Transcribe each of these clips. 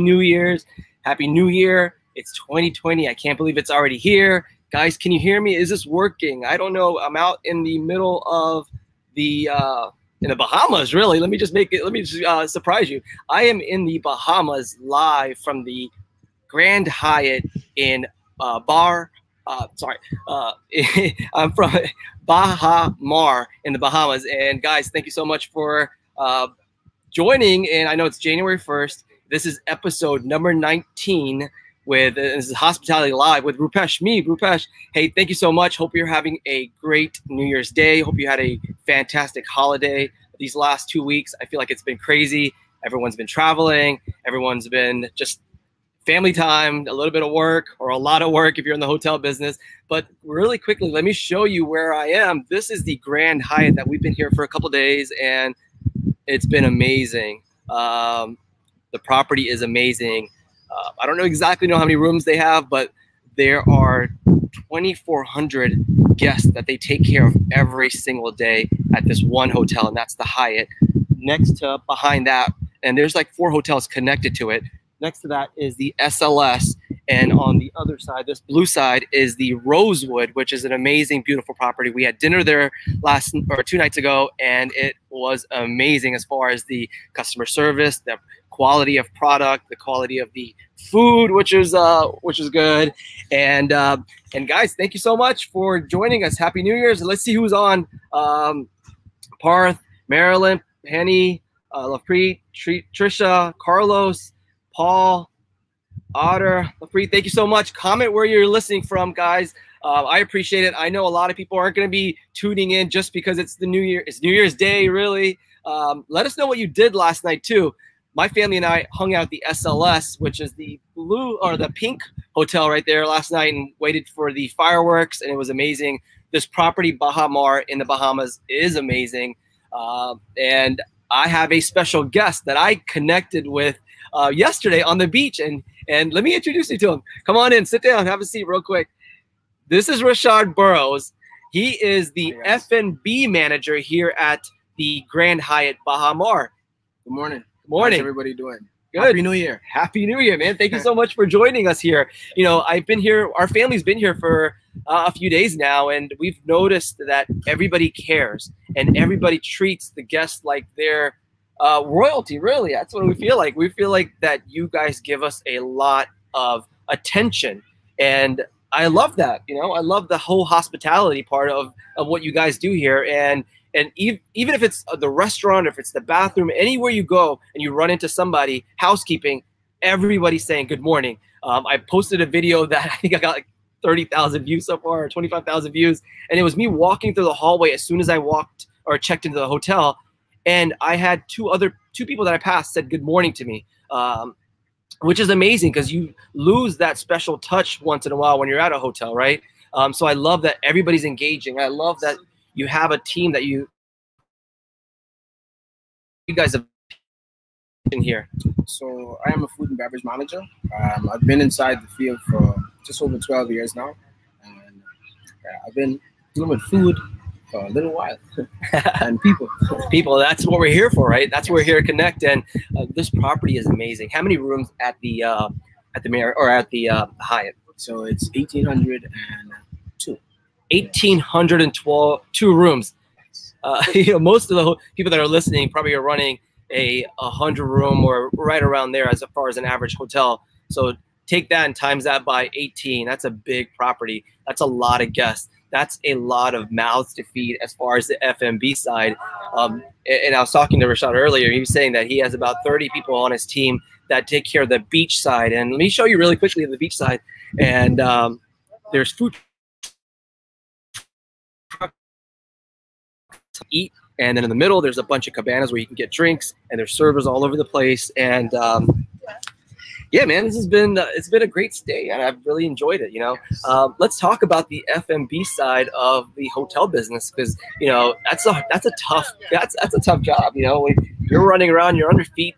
New Year's. Happy New Year. It's 2020. I can't believe it's already here. Guys, can you hear me? Is this working? I don't know. I'm out in the middle of the uh, in the Bahamas, really. Let me just make it, let me just uh, surprise you. I am in the Bahamas live from the Grand Hyatt in uh, Bar, uh, sorry, uh, I'm from Baha Mar in the Bahamas. And guys, thank you so much for uh, joining. And I know it's January 1st. This is episode number 19 with this is Hospitality Live with Rupesh. Me, Rupesh. Hey, thank you so much. Hope you're having a great New Year's Day. Hope you had a fantastic holiday these last two weeks. I feel like it's been crazy. Everyone's been traveling. Everyone's been just family time, a little bit of work, or a lot of work if you're in the hotel business. But really quickly, let me show you where I am. This is the Grand Hyatt that we've been here for a couple days, and it's been amazing. Um, the property is amazing. Uh, I don't know exactly know how many rooms they have, but there are 2,400 guests that they take care of every single day at this one hotel, and that's the Hyatt. Next to behind that, and there's like four hotels connected to it. Next to that is the SLS, and on the other side, this blue side, is the Rosewood, which is an amazing, beautiful property. We had dinner there last or two nights ago, and it was amazing as far as the customer service, the quality of product, the quality of the food, which is uh, which is good. And uh, and guys, thank you so much for joining us. Happy New Year's. let's see who's on. Um, Parth, Marilyn, Penny, uh, Lapreet, Trisha, Carlos, Paul, Otter, Lapreet. Thank you so much. Comment where you're listening from, guys. Uh, I appreciate it. I know a lot of people aren't going to be tuning in just because it's the New Year. It's New Year's Day, really. Um, let us know what you did last night too my family and I hung out at the SLS, which is the blue or the pink hotel right there last night and waited for the fireworks, and it was amazing. This property, Baha Mar in the Bahamas, is amazing. Uh, and I have a special guest that I connected with uh, yesterday on the beach. And, and let me introduce you to him. Come on in, sit down, have a seat real quick. This is Rashad Burrows. He is the F&B manager here at the Grand Hyatt Baha Mar. Good morning. Morning. How's everybody doing? Good. Happy New Year. Happy New Year, man. Thank you so much for joining us here. You know, I've been here, our family's been here for uh, a few days now, and we've noticed that everybody cares and everybody treats the guests like they're uh, royalty, really. That's what we feel like. We feel like that you guys give us a lot of attention. And I love that. You know, I love the whole hospitality part of, of what you guys do here. And and even, even if it's the restaurant, if it's the bathroom, anywhere you go and you run into somebody, housekeeping, everybody's saying good morning. Um, I posted a video that I think I got like 30,000 views so far, or 25,000 views. And it was me walking through the hallway as soon as I walked or checked into the hotel. And I had two other, two people that I passed said good morning to me. Um, which is amazing because you lose that special touch once in a while when you're at a hotel, right? Um, so I love that everybody's engaging. I love that you have a team that you you guys have in here. So I am a food and beverage manager. Um, I've been inside the field for just over 12 years now, and I've been dealing with food for a little while and people. people, that's what we're here for, right? That's what we're here to connect. And uh, this property is amazing. How many rooms at the uh, at the Mar- or at the uh, Hyatt? So it's 1,800 and 1,812 two rooms. Uh, you know, most of the people that are listening probably are running a, a hundred room or right around there as far as an average hotel. So take that and times that by 18. That's a big property. That's a lot of guests. That's a lot of mouths to feed as far as the F&B side. Um, and I was talking to Rashad earlier. He was saying that he has about 30 people on his team that take care of the beach side. And let me show you really quickly the beach side. And um, there's food eat. And then in the middle, there's a bunch of cabanas where you can get drinks, and there's servers all over the place. And um, yeah, man, this has been uh, it's been a great stay, and I've really enjoyed it. You know, um, let's talk about the F&B side of the hotel business because you know that's a that's a tough that's that's a tough job. You know, you're running around, you're on your feet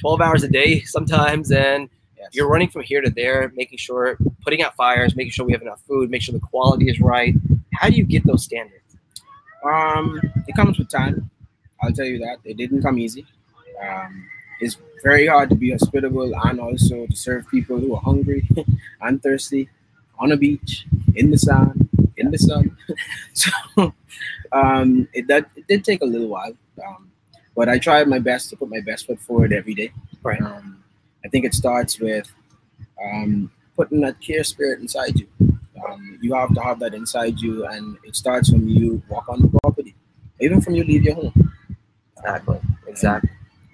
12 hours a day sometimes, and you're running from here to there, making sure putting out fires, making sure we have enough food, make sure the quality is right. How do you get those standards? Um, it comes with time. I'll tell you that it didn't come easy. Um, it's very hard to be hospitable and also to serve people who are hungry and thirsty on a beach in the sun in the sun. so um, it, that, it did take a little while, um, but I tried my best to put my best foot forward every day. Right. Um, I think it starts with um, putting that care spirit inside you. Um, you have to have that inside you, and it starts when you walk on the property, even from you leave your home. Exactly. Exactly.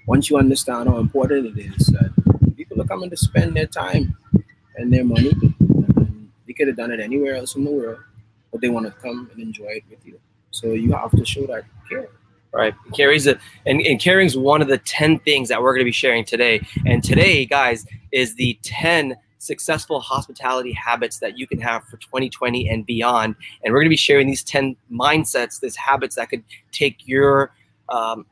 Once you understand how important it is, that people are coming to spend their time and their money. And they could have done it anywhere else in the world, but they want to come and enjoy it with you. So you have to show that care. Right. Carries it and, and caring's one of the 10 things that we're going to be sharing today. And today, guys, is the 10 successful hospitality habits that you can have for 2020 and beyond. And we're going to be sharing these 10 mindsets, these habits that could take your um,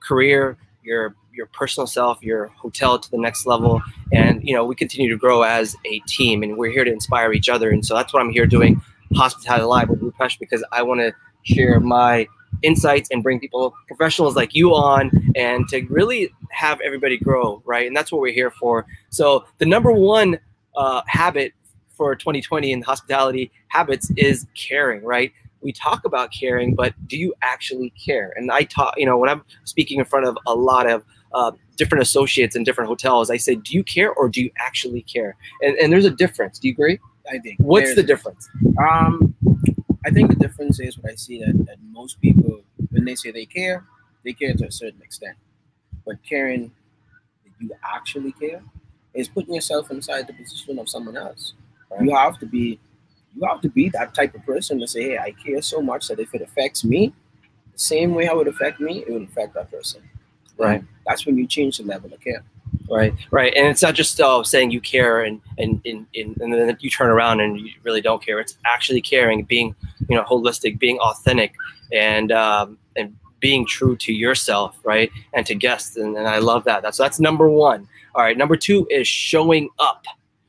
career, your your personal self, your hotel to the next level. And you know, we continue to grow as a team, and we're here to inspire each other. And so that's what I'm here doing, Hospitality Live with Rupesh, because I want to share my insights and bring people professionals like you on and to really have everybody grow right and that's what we're here for so the number one uh, habit for 2020 in hospitality habits is caring right? We talk about caring but do you actually care? And i talk you know when i'm speaking in front of a lot of uh, different associates in different hotels i say do you care or do you actually care? And, and there's a difference. Do you agree? I think. what's the difference? Um, I think the difference is what I see that, that most people, when they say they care, they care to a certain extent. But caring that you actually care is putting yourself inside the position of someone else. You have to be, you have to be that type of person to say, "Hey, I care so much that if it affects me, the same way how it would affect me, it would affect that person." Right. That's when you change the level of care. Right, right, and it's not just uh, saying you care and and, and and and then you turn around and you really don't care. It's actually caring, being you know holistic, being authentic, and um, and being true to yourself, right, and to guests. And, and I love that. That's that's number one. All right, number two is showing up.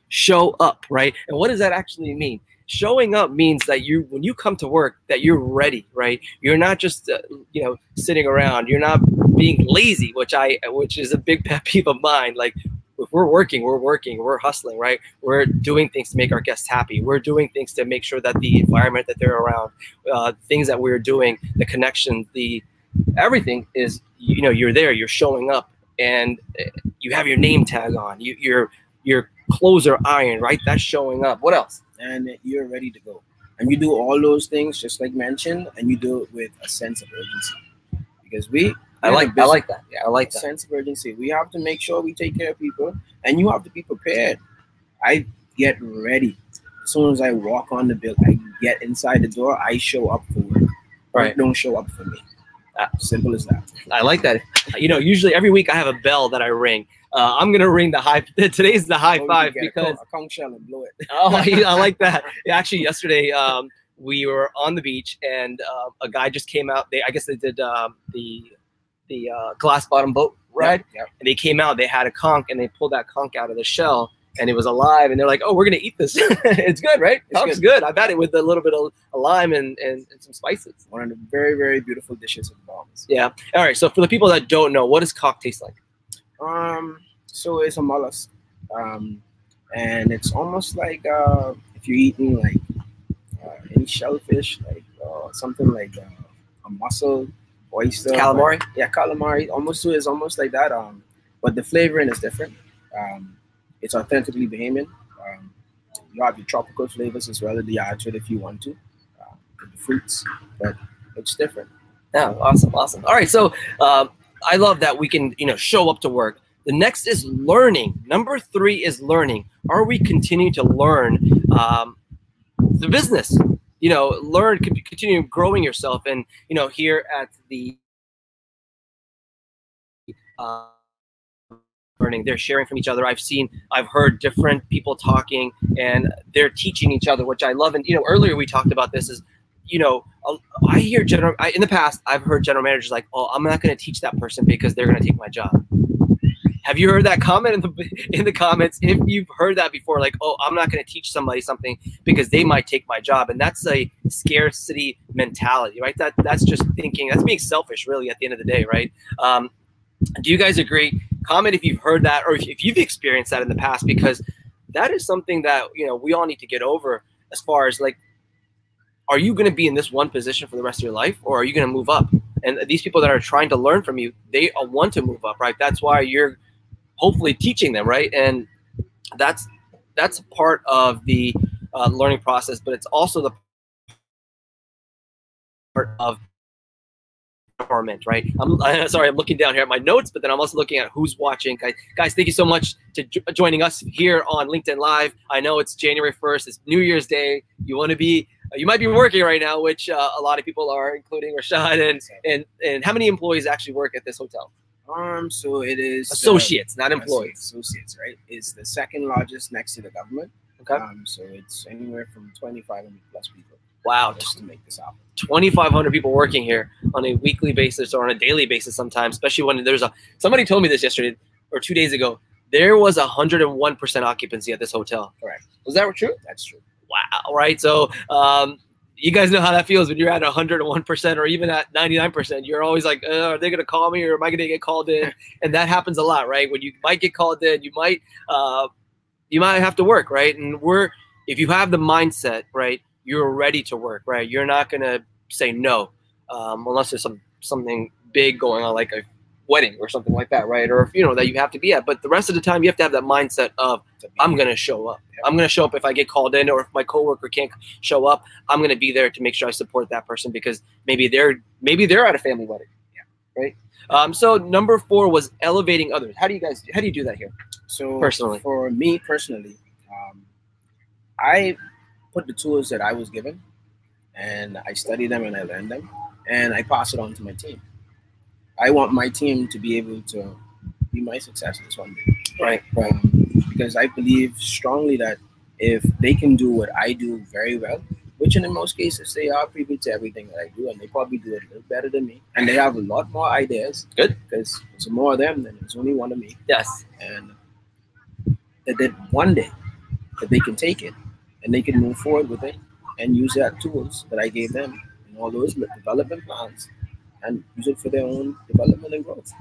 Show up, right? And what does that actually mean? Showing up means that you, when you come to work, that you're ready, right? You're not just, uh, you know, sitting around. You're not being lazy, which I, which is a big pet peeve of mine. Like, if we're working, we're working, we're hustling, right? We're doing things to make our guests happy. We're doing things to make sure that the environment that they're around, uh, things that we're doing, the connection, the everything is, you know, you're there, you're showing up, and uh, you have your name tag on. You, your your clothes are ironed, right? That's showing up. What else? and you're ready to go. And you do all those things just like mentioned, and you do it with a sense of urgency. Because we, I like, I like that. Yeah, I like that. sense of urgency. We have to make sure we take care of people, and you have to be prepared. I get ready. As soon as I walk on the bill, I get inside the door, I show up for work. Right. Don't show up for me. Ah. Simple as that. I like that. You know, usually every week I have a bell that I ring. Uh, I'm gonna ring the high. Today's the high we five can get a because a conch shell and blow it. oh, I, I like that. Yeah, Actually, yesterday um, we were on the beach and uh, a guy just came out. They, I guess they did um, the the uh, glass bottom boat ride, Yep. and they came out. They had a conch and they pulled that conch out of the shell, and it was alive. And they're like, "Oh, we're gonna eat this. it's good, right? It's Conch's good. I've had it with a little bit of a lime and, and, and some spices." One of the very, very beautiful dishes of Bahamas. Yeah. All right. So for the people that don't know, what does conch taste like? Um, so it's a mollusk, um, and it's almost like uh, if you're eating like uh, any shellfish, like uh, something like uh, a mussel, oyster, Calamari. yeah, calamari. Almost so it's almost like that. Um, but the flavoring is different. Um, it's authentically Bahamian. Um, you have your tropical flavors as well as the it if you want to, uh, the fruits, but it's different. Yeah, awesome, awesome. All right, so um, I love that we can, you know, show up to work. The next is learning. Number three is learning. Are we continuing to learn um, the business? You know, learn, continue growing yourself, and you know, here at the uh, learning, they're sharing from each other. I've seen, I've heard different people talking, and they're teaching each other, which I love. And you know, earlier we talked about this is, you know, i hear general. I, in the past, I've heard general managers like, "Oh, I'm not going to teach that person because they're going to take my job." Have you heard that comment in the in the comments? If you've heard that before, like, "Oh, I'm not going to teach somebody something because they might take my job," and that's a scarcity mentality, right? That that's just thinking. That's being selfish, really, at the end of the day, right? Um, do you guys agree comment if you've heard that or if you've experienced that in the past because that is something that you know we all need to get over as far as like are you going to be in this one position for the rest of your life or are you going to move up? And these people that are trying to learn from you they want to move up right? That's why you're hopefully teaching them right? And that's that's part of the uh, learning process but it's also the part of empowerment, right? I'm, I'm, sorry, I'm looking down here at my notes, but then I'm also looking at who's watching. Guys, guys thank you so much to joining us here on LinkedIn Live. I know it's January 1st, it's New Year's Day. You want to be, uh, you might be working right now, which uh, a lot of people are, including Rashad. And, and, and how many employees actually work at this hotel? Um, so it is associates, uh, not employees. Associates, right? It's the second largest next to the government. Okay. Um, so it's anywhere from 2,500 plus people. Wow, just to make this happen. 2,500 people working here on a weekly basis or on a daily basis sometimes, especially when there's a somebody told me this yesterday or two days ago. There was 101% occupancy at this hotel. Correct. Was that true? That's true. Wow. Right. So, um, you guys know how that feels when you're at 101% or even at 99%. You're always like, uh, are they going to call me or am I going to get called in? and that happens a lot, right? When you might get called in, you might, uh, you might have to work, right? And we're, if you have the mindset, right, you're ready to work, right? You're not gonna say no um, unless there's some something big going on, like a wedding or something like that, right? Or you know that you have to be at. But the rest of the time, you have to have that mindset of I'm gonna show up. I'm gonna show up if I get called in, or if my coworker can't show up. I'm gonna be there to make sure I support that person because maybe they're maybe they're at a family wedding, yeah, right? Um, so number four was elevating others. How do you guys how do you do that here? So personally, for me personally, um, I put the tools that I was given and I study them and I learn them and I pass it on to my team. I want my team to be able to be my successors one day. Right. Um, because I believe strongly that if they can do what I do very well, which in most cases they are privy to everything that I do, and they probably do it a little better than me, and they have a lot more ideas. Good, because there's more of them than there's only one of me. Yes, and that, that one day that they can take it and they can move forward with it and use that tools that I gave them and all those development plans and use it for their own development and growth.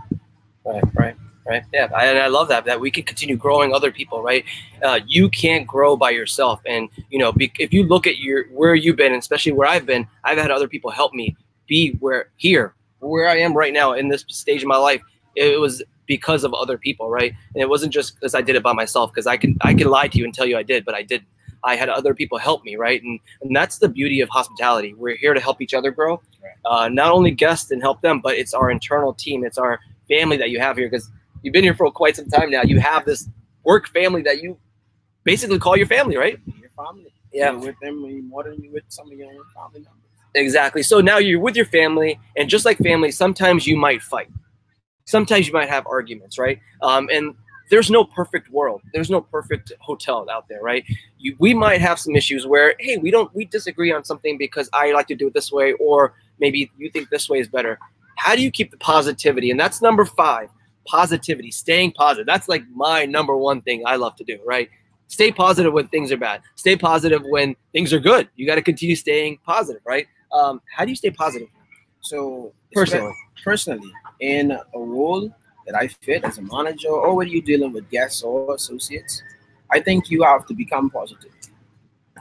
Right, right, right. Yeah, and I love that that we can continue growing other people. Right, uh, you can't grow by yourself, and you know be, if you look at your where you've been, and especially where I've been, I've had other people help me be where here where I am right now in this stage of my life. It was because of other people, right? And it wasn't just because I did it by myself. Because I can I can lie to you and tell you I did, but I didn't. I had other people help me, right? And, and that's the beauty of hospitality. We're here to help each other grow, uh, not only guests and help them, but it's our internal team. It's our family that you have here because you've been here for quite some time now. You have this work family that you basically call your family, right? Your family. Yeah. You're with them more than you with some of your own family members. Exactly. So now you're with your family, and just like family, sometimes you might fight. Sometimes you might have arguments, right? Um, and there's no perfect world. There's no perfect hotel out there, right? You, we might have some issues where, hey, we don't we disagree on something because I like to do it this way, or maybe you think this way is better. How do you keep the positivity? And that's number five, positivity, staying positive. That's like my number one thing I love to do, right? Stay positive when things are bad. Stay positive when things are good. You got to continue staying positive, right? Um, how do you stay positive? So personally, personally, in a role that I fit as a manager, or whether you're dealing with guests or associates, I think you have to become positive.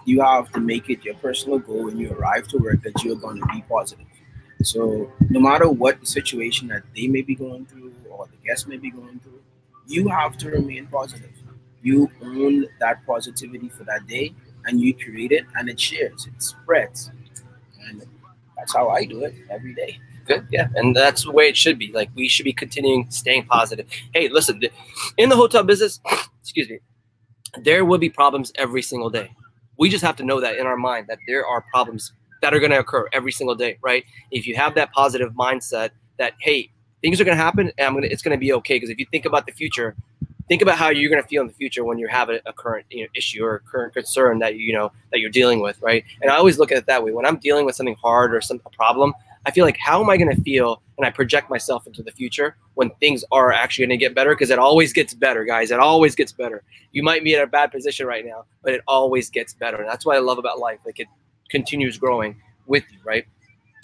You have to make it your personal goal when you arrive to work that you're going to be positive. So no matter what the situation that they may be going through or the guests may be going through, you have to remain positive. You own that positivity for that day and you create it and it shares, it spreads. And that's how I do it every day. Good. Yeah. And that's the way it should be. Like we should be continuing staying positive. Hey, listen, in the hotel business, excuse me, there will be problems every single day. We just have to know that in our mind that there are problems that are going to occur every single day, right? If you have that positive mindset that, hey, things are going to happen and I'm going to, it's going to be okay. Because if you think about the future, think about how you're going to feel in the future when you have a, a current you know, issue or a current concern that you know that you're dealing with, right? And I always look at it that way. When I'm dealing with something hard or some a problem, I feel like how am I going to feel? And I project myself into the future when things are actually going to get better because it always gets better, guys. It always gets better. You might be in a bad position right now, but it always gets better. And that's what I love about life. Like it continues growing with you, right?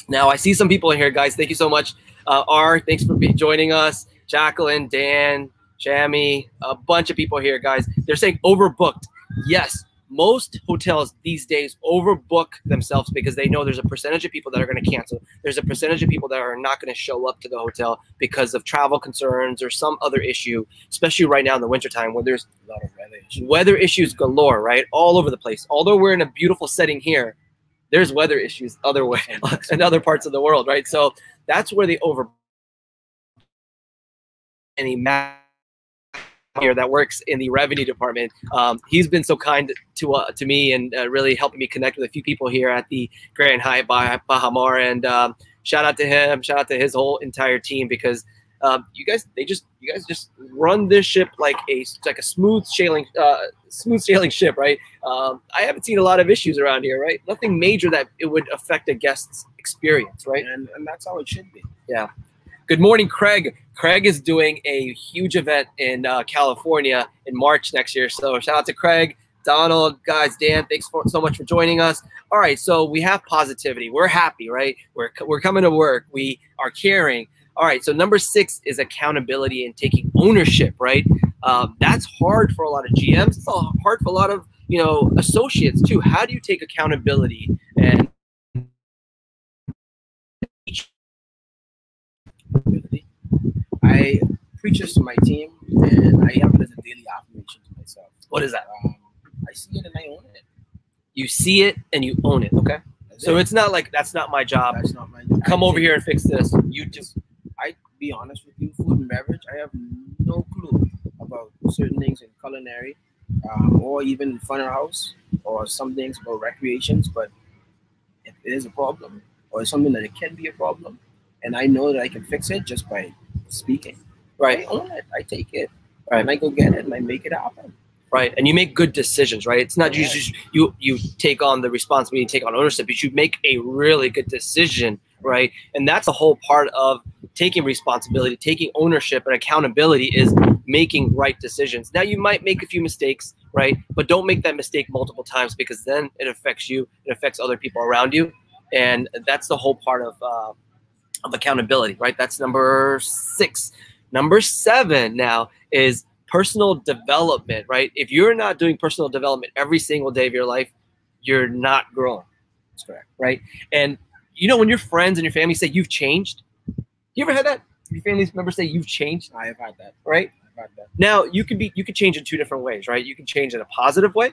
Now I see some people in here, guys. Thank you so much. Uh, R, thanks for joining us. Jacqueline, Dan, Shammy, a bunch of people here, guys. They're saying overbooked. Yes, most hotels these days overbook themselves because they know there's a percentage of people that are going to cancel. There's a percentage of people that are not going to show up to the hotel because of travel concerns or some other issue, especially right now in the wintertime where there's A lot of weather issues. weather issues galore, right? All over the place. Although we're in a beautiful setting here, there's weather issues other way in other parts of the world, right? So that's where they over any here that works in the revenue department. Um, he's been so kind to uh, to me and uh, really helping me connect with a few people here at the Grand Hyatt Bah- Baha Mar. And um, shout out to him, shout out to his whole entire team because um, you guys they just you guys just run this ship like a like a smooth sailing uh, smooth sailing ship, right? Um, I haven't seen a lot of issues around here, right? Nothing major that it would affect a guest's experience, right? And, and that's how it should be. Good morning, Craig. Craig is doing a huge event in uh, California in March next year. So shout out to Craig, Donald, guys, Dan. Thanks for, so much for joining us. All right, so we have positivity. We're happy, right? We're we're coming to work. We are caring. All right, so number six is accountability and taking ownership, right? Um, that's hard for a lot of GMs. It's hard for a lot of you know associates too. How do you take accountability and I preach this to my team, and I have it as a daily affirmation to myself. what is that? Um, I see it and I own it. You see it and you own it. Okay. That's So it. it's not like that's not my job. that's not my. job. Come I over here and fix this. You do. I be honest with you, food and beverage. I have no clue about certain things in culinary, um, or even front of house, or some things about recreations. But if it is a problem, or something that it can be a problem, and I know that I can fix it just by speaking. I Right. own it. I take it. Right. And I go get it and I make it happen. Right. And you make good decisions, right? It's not you just you you take on the responsibility, take on ownership, but you make a really good decision, right? And that's the whole part of taking responsibility, taking ownership and accountability is making right decisions. Now you might make a few mistakes, right? But don't make that mistake multiple times because then it affects you, it affects other people around you. And that's the whole part of uh, of accountability, right? That's number six. Number seven now is personal development, right? If you're not doing personal development every single day of your life, you're not growing, That's correct. right? And you know when your friends and your family say you've changed, you ever had that? Your family members say you've changed, I have had that. right? I've had that. Now you can be you can change in two different ways, right? You can change in a positive way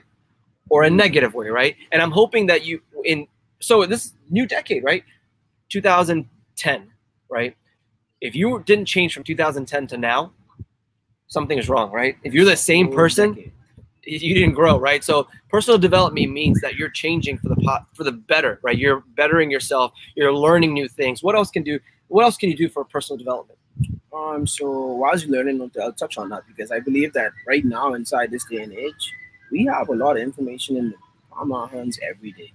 or a negative way, right? And I'm hoping that you in so this new decade, right? 2010, right? If you didn't change from 2010 to now, something is wrong, right? If you're the same person, you didn't grow, right? So personal development means that you're changing for the pot for the better, right? You're bettering yourself. You're learning new things. What else can do? What else can you do for personal development? Um, so while you're learning, I'll touch on that because I believe that right now, inside this day and age, we have a lot of information in the palm of our hands every day.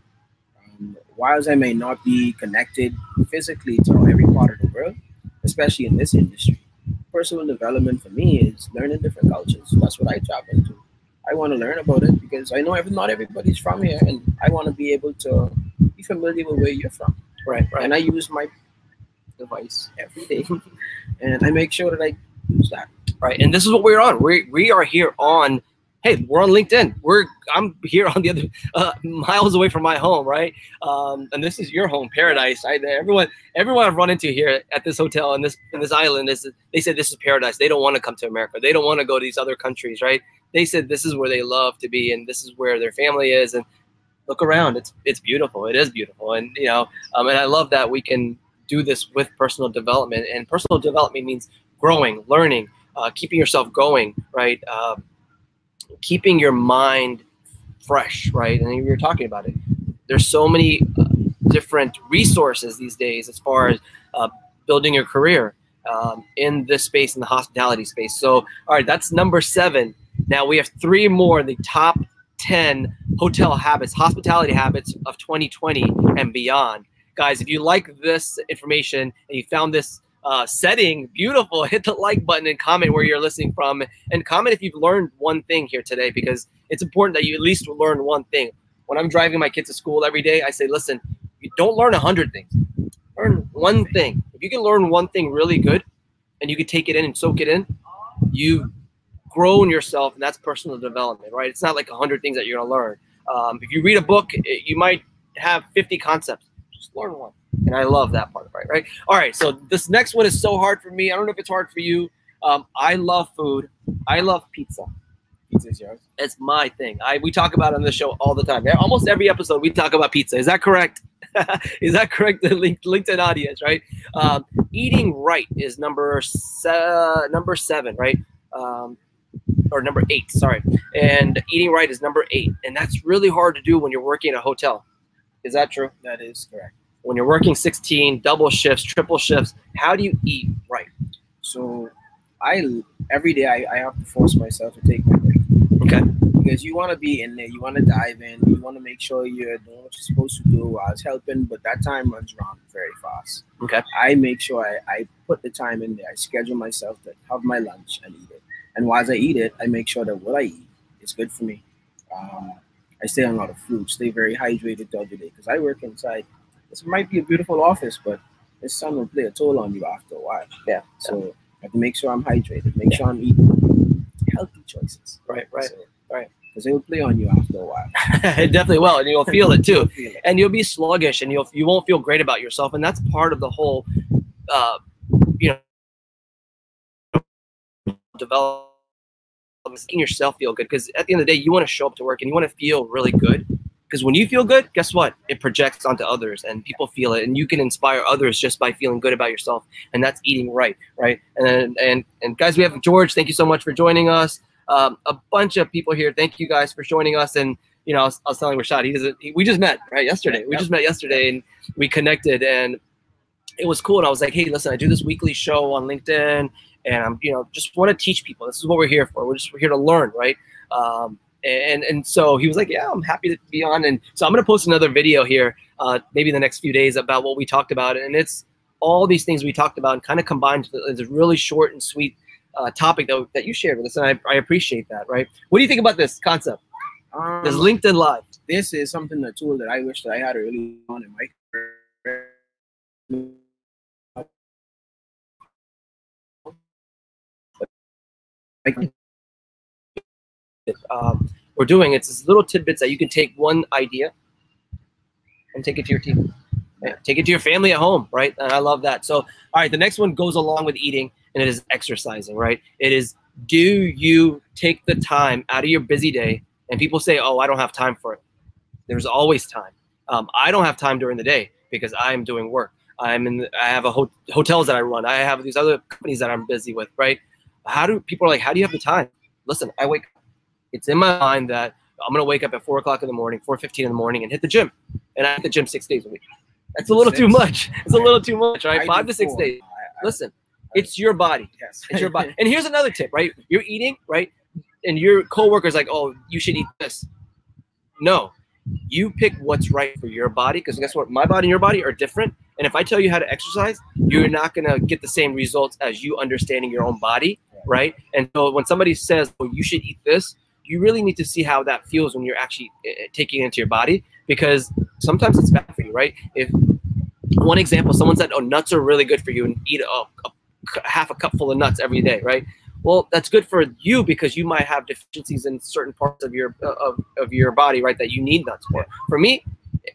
Whilst I may not be connected physically to every part of the world, especially in this industry, personal development for me is learning different cultures. That's what I tap into. I want to learn about it because I know every, not everybody's from here, and I want to be able to be familiar with where you're from. Right, right. And I use my device every day, and I make sure that I use that. right? And this is what we're on. We we are here on. Hey, we're on LinkedIn. We're I'm here on the other uh, miles away from my home, right? Um, and this is your home, paradise. I, everyone everyone I've run into here at this hotel and this in this island is they said this is paradise. They don't want to come to America. They don't want to go to these other countries, right? They said this is where they love to be and this is where their family is. And look around, it's it's beautiful. It is beautiful, and you know, um, and I love that we can do this with personal development. And personal development means growing, learning, uh, keeping yourself going, right? Um, keeping your mind fresh, right? And we were talking about it. There's so many uh, different resources these days as far as uh, building your career um, in this space, in the hospitality space. So, all right, that's number seven. Now we have three more, the top 10 hotel habits, hospitality habits of 2020 and beyond. Guys, if you like this information and you found this uh, setting beautiful, hit the like button and comment where you're listening from. And comment if you've learned one thing here today because it's important that you at least learn one thing. When I'm driving my kids to school every day, I say, listen, you don't learn a hundred things. Learn one thing. If you can learn one thing really good and you can take it in and soak it in, you grow in yourself, and that's personal development, right? It's not like a hundred things that you're gonna learn. Um, if you read a book, it, you might have 50 concepts. Just learn one, and I love that part of it, right? All right, so this next one is so hard for me. I don't know if it's hard for you. Um, I love food. I love pizza. Pizza's yours. It's my thing. I we talk about it on the show all the time. Almost every episode we talk about pizza. Is that correct? is that correct? The LinkedIn audience, right? Um, eating right is number se- number seven, right? Um, or number eight, sorry. And eating right is number eight, and that's really hard to do when you're working in a hotel. Is that true? That is correct. When you're working 16 double shifts, triple shifts, how do you eat right? So, I every day I, I have to force myself to take my break. Okay. Because you want to be in there, you want to dive in, you want to make sure you're doing what you're supposed to do. I was helping, but that time runs around very fast. Okay. I make sure I, I put the time in there. I schedule myself to have my lunch and eat it. And while I eat it, I make sure that what I eat is good for me. Um, I stay on a lot of fruit, stay very hydrated throughout the day because I work inside. This might be a beautiful office, but the sun will play a toll on you after a while. Yeah. So I have to make sure I'm hydrated, make sure I'm eating healthy choices. Right, right, So, right. Because it will play on you after a while. it definitely will, and you'll feel it too. Feel it. and you'll be sluggish and you'll you won't feel great about yourself and that's part of the whole uh you know develop making yourself feel good because at the end of the day you want to show up to work and you want to feel really good because when you feel good guess what it projects onto others and people feel it and you can inspire others just by feeling good about yourself and that's eating right right and and and guys we have george thank you so much for joining us um, a bunch of people here thank you guys for joining us and you know, I was, I was telling Rashad, he doesn't. He, we just met right yesterday. We just met yesterday, and we connected, and it was cool. And I was like, hey, listen, I do this weekly show on LinkedIn, and I'm, you know, just want to teach people. This is what we're here for. We're just we're here to learn, right? Um, and and so he was like, yeah, I'm happy to be on. And so I'm gonna post another video here, uh, maybe in the next few days about what we talked about, and it's all these things we talked about and kind of combined into a really short and sweet uh, topic that, that you shared with us, and I, I appreciate that, right? What do you think about this concept? Um, This LinkedIn Live. this is something, a tool that I wish that I had early on in my career. Um, we're doing. It's this little tidbits that you can take one idea and take it to your team. Yeah, Take it to your family at home, right? And I love that. So, all right, the next one goes along with eating, and it is exercising, right? It is do you take the time out of your busy day? And people say, oh, I don't have time for it. There's always time. Um, I don't have time during the day because I'm doing work. I'm in. I have a ho- hotels that I run. I have these other companies that I'm busy with, right? How do people are like? How do you have the time? Listen, I wake. It's in my mind that I'm gonna wake up at four o'clock in the morning, four fifteen in the morning, and hit the gym. And I hit the gym six days a week. That's a little too much. It's a little too much, right? I Five to six four. days. I- I- Listen, it's your body. yes. It's your body. And here's another tip, right? You're eating, right? And your coworker's like, oh, you should eat this. No, you pick what's right for your body because guess what? My body and your body are different. And if I tell you how to exercise, you're not going to get the same results as you understanding your own body, right? And so when somebody says, "Well, you should eat this, you really need to see how that feels when you're actually uh, taking it into your body because sometimes it's bad for you, right? If one example, someone said, oh, nuts are really good for you and eat a, a half a cup full of nuts every day, right? Well, that's good for you because you might have deficiencies in certain parts of your of, of your body, right? That you need nuts for. For me,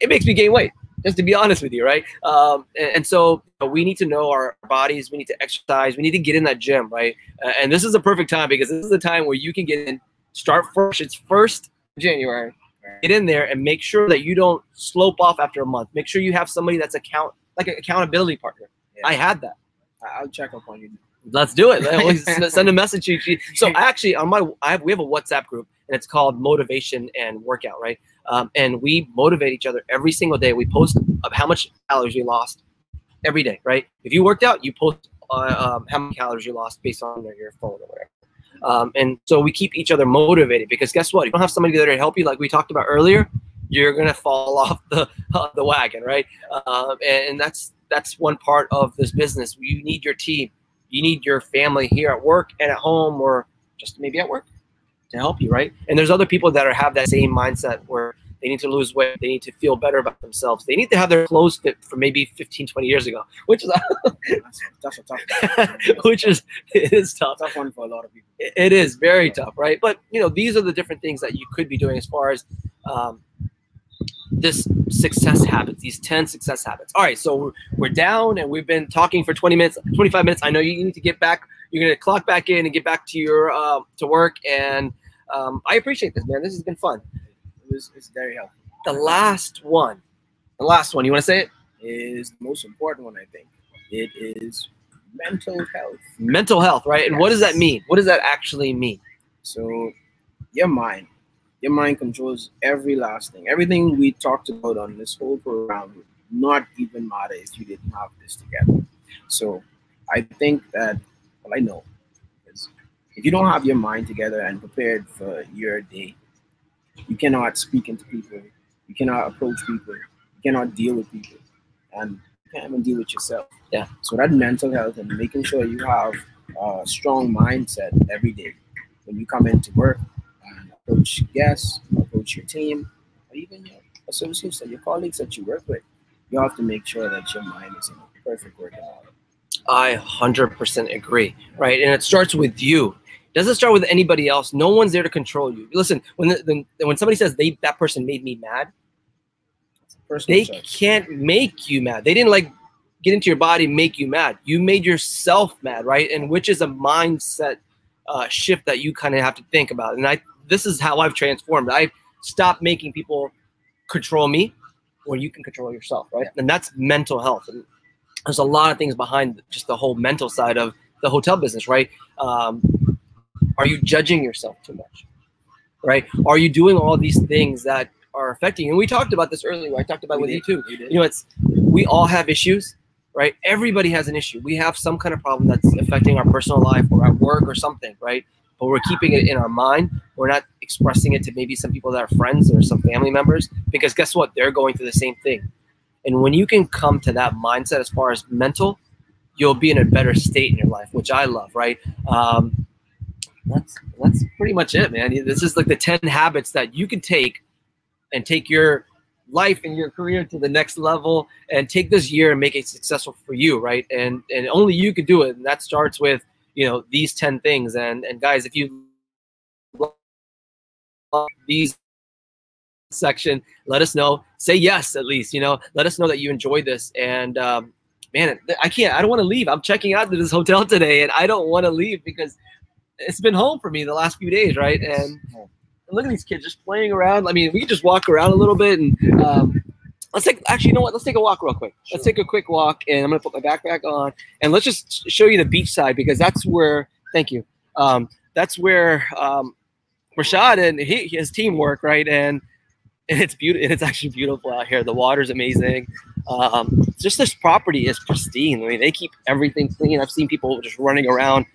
it makes me gain weight. Just to be honest with you, right? Um, and, and so we need to know our bodies. We need to exercise. We need to get in that gym, right? Uh, and this is a perfect time because this is the time where you can get in, start fresh. It's first January. Get in there and make sure that you don't slope off after a month. Make sure you have somebody that's account like an accountability partner. Yeah. I had that. I'll check up on you. Let's do it. Let's Send a message. to you. So actually, on my, I have, we have a WhatsApp group, and it's called Motivation and Workout, right? Um, and we motivate each other every single day. We post of how much calories we lost every day, right? If you worked out, you post uh, um, how many calories you lost based on your phone or whatever. Um, and so we keep each other motivated because guess what? If You don't have somebody there to help you, like we talked about earlier. You're gonna fall off the the wagon, right? Um, and, and that's that's one part of this business. You need your team you need your family here at work and at home or just maybe at work to help you right and there's other people that are have that same mindset where They need to lose weight. They need to feel better about themselves. They need to have their clothes fit for maybe 15, 20 years ago, which is That's, that's a tough which is it is tough. tough one for a lot of people. It- it is very tough, right? But you know, these are the different things that you could be doing as far as um, this success habits, these 10 success habits. All right, so we're, we're down and we've been talking for 20 minutes, 25 minutes. I know you need to get back. You're gonna clock back in and get back to your uh, to work. And um, I appreciate this, man. This has been fun. It was, it's very helpful. The last one, the last one. You want to say it? Is the most important one, I think. It is mental health. Mental health, right? And what does that mean? What does that actually mean? So, your mind, your mind controls every last thing. Everything we talked about on this whole program would not even matter if you didn't have this together. So, I think that, well, I know, is if you don't have your mind together and prepared for your day, you cannot speak into people, you cannot approach people, you cannot deal with people, and you can't even deal with yourself. Yeah. So, that mental health and making sure you have a strong mindset every day when you come into work and approach guests, approach your team, or even your associates or your colleagues that you work with, you have to make sure that your mind is in a perfect working order. I 100% agree, right? And it starts with you. It doesn't start with anybody else. No one's there to control you. Listen, when the, the, when somebody says they that person made me mad, they choice. can't make you mad. They didn't like get into your body, make you mad. You made yourself mad, right? And which is a mindset uh, shift that you kind of have to think about. And I this is how I've transformed. I've stopped making people control me, or you can control yourself, right? And that's mental health. And there's a lot of things behind just the whole mental side of the hotel business, right? Um, are you judging yourself too much? Right? Are you doing all these things that are affecting you? And we talked about this earlier. I talked about We with you too you know it's we all have issues right everybody has an issue we have some kind of problem that's affecting our personal life or at work or something right but we're keeping it in our mind we're not expressing it to maybe some people that are friends or some family members because guess what they're going through the same thing and when you can come to that mindset as far as mental you'll be in a better state in your life which i love right? Um, that's that's pretty much it man. This is like the 10 habits that you can take and take your life and your career to the next level and take this year and make it successful for you right? And and only you can do it. And that starts with you know these 10 things. And and guys if you love these section let us know say yes at least you know let us know that you enjoy this and um man i can't i don't want to leave i'm checking out to this hotel today and i don't want to leave because it's been home for me the last few days right and look at these kids just playing around. I mean, we could just walk around a little bit and um, let's take. Actually, you know what? Let's take a walk real quick. Let's take a quick walk, and I'm gonna put my backpack on, and let's just show you the beach side because that's where. Thank you. Um, that's where um, Rashad and he, his team work, right? And and it's beautiful. And it's actually beautiful out here. The water's amazing. Um, just this property is pristine. I mean, they keep everything clean. I've seen people just running around,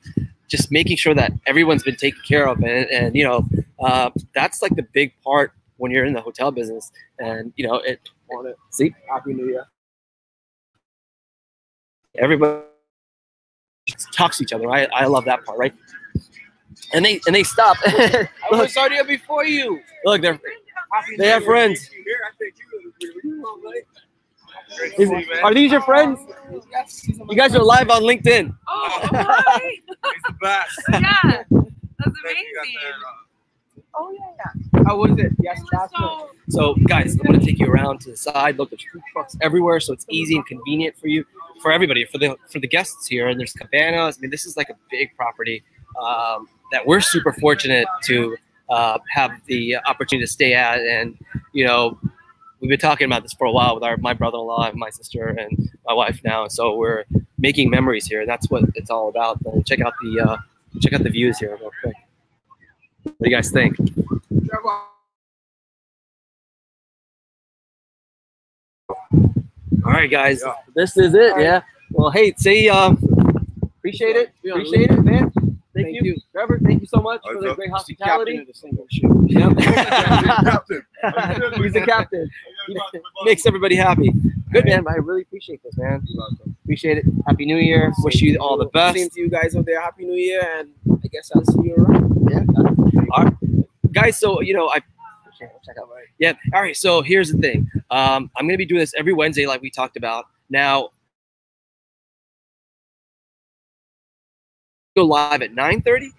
just making sure that everyone's been taken care of, and, and you know, uh, that's like the big part when you're in the hotel business. And you know, it. Want it. See, Happy New Year. everybody talks to each other. I, I love that part, right? And they and they stop. I was already before you. look, they're They have friends. You here? I think you- you know, like- is- are these your friends? Yes, these are my You guys are live on LinkedIn. Oh, all right. He's the best. yeah, that's amazing. Oh yeah, How was it? Yes, that's So So, guys, I'm gonna take you around to the side. Look, there's food trucks everywhere, so it's easy and convenient for you, for everybody, for the for the guests here. And there's cabanas. I mean, this is like a big property um, that we're super fortunate to uh, have the opportunity to stay at. And you know, we've been talking about this for a while with our my brother-in-law and my sister and my wife now. So we're making memories here. That's what it's all about. And check out the uh, check out the views here real quick. What do you guys think? All right, guys. This is it. Right. Yeah. Well, hey, say um, appreciate it. Appreciate it, man. Thank, Thank you. you. Trevor. Thank you so much for the great He's the captain hospitality. the. Yep. Captain. He's the captain. Makes everybody happy. Good man. I really appreciate this, man. Appreciate it. Happy New Year. Wish you to all the best. Same to you guys over there. Happy New Year, and I guess I'll see you around. Yeah. All right. Guys so you know i check out. Yeah. All right. So here's the thing. Um, I'm gonna be doing this every Wednesday, like we talked about. Now, go live at 9:30,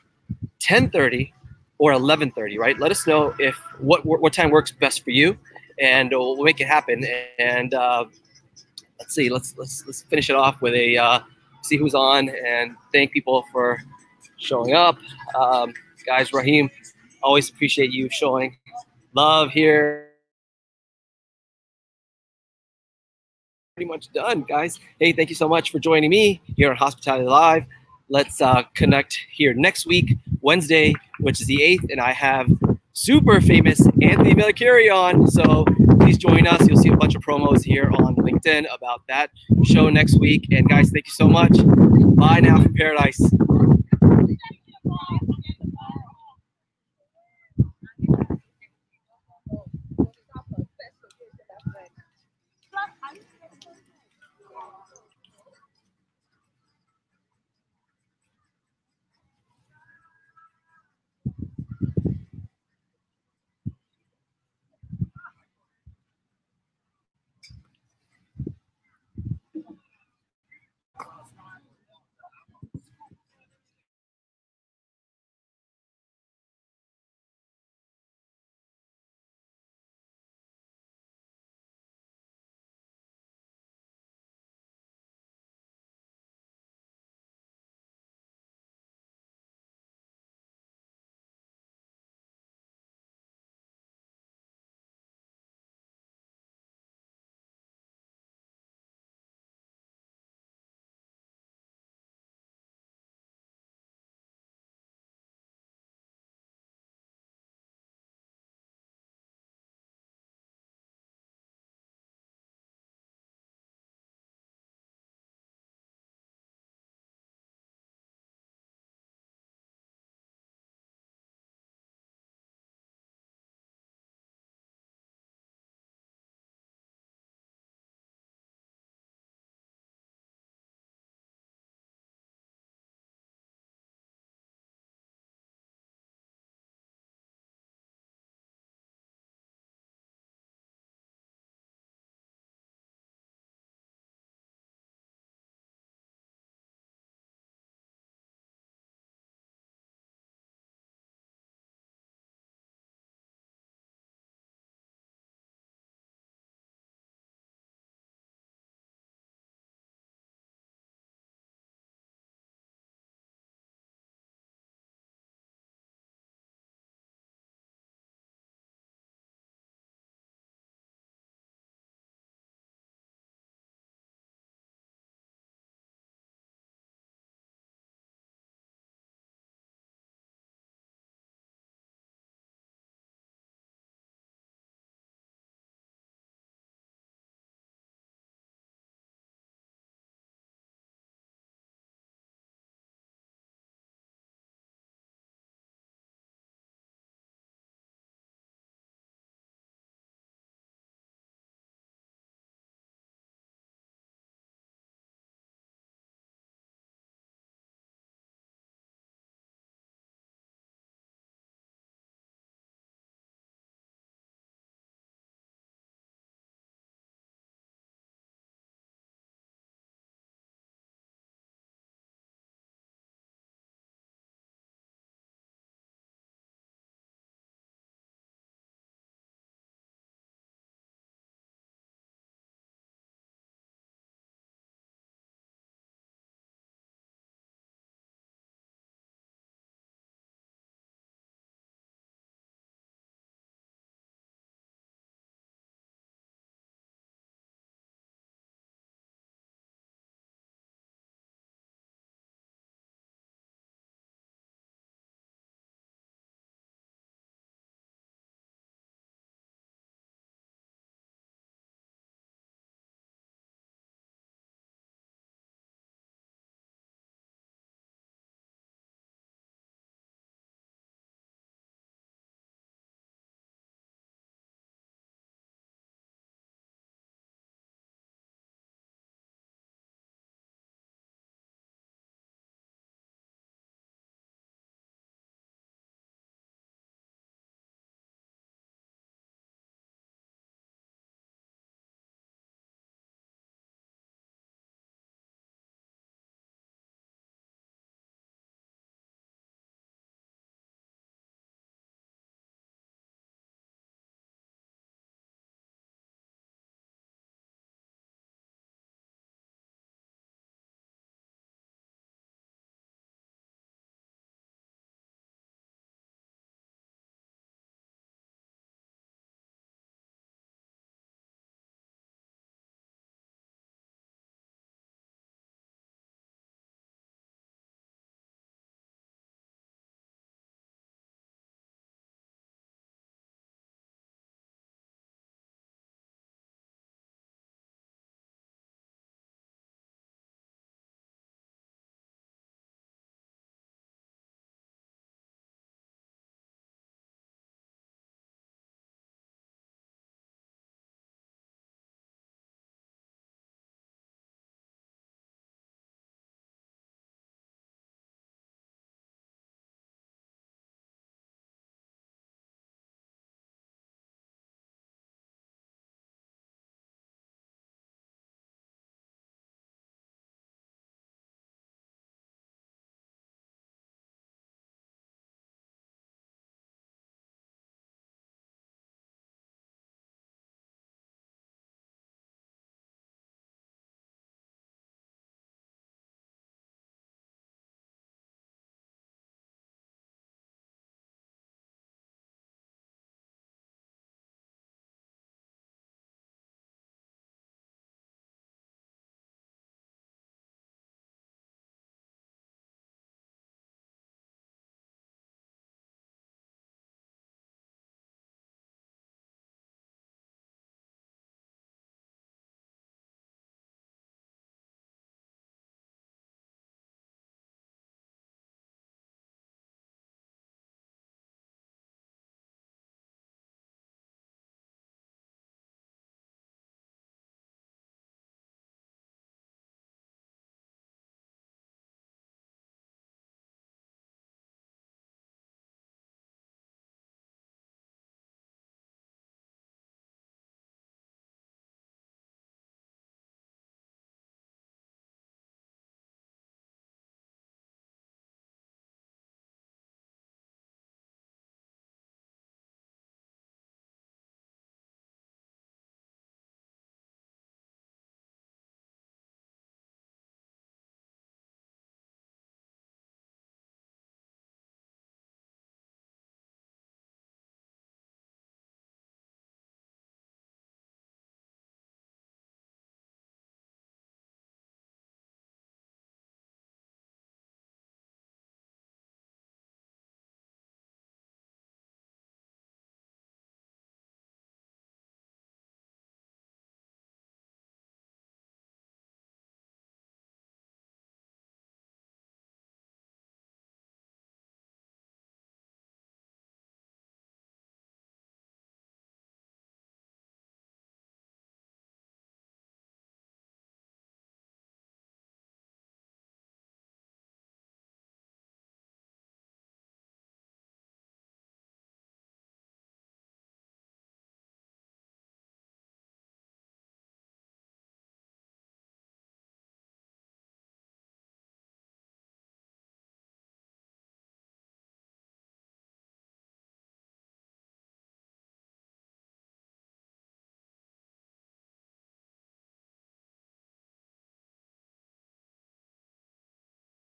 10:30, or 11:30. Right. Let us know if what what time works best for you, and we'll make it happen. And uh, let's see. Let's let's let's finish it off with a uh, see who's on and thank people for showing up. Um, guys, Raheem, always appreciate you showing love here. Pretty much done, guys. Hey, thank you so much for joining me here on Hospitality Live. Let's uh, connect here next week, Wednesday, which is the 8th, and I have super famous Anthony Melchiorri on. So please join us. You'll see a bunch of promos here on LinkedIn about that show next week. And guys, thank you so much. Bye now from paradise.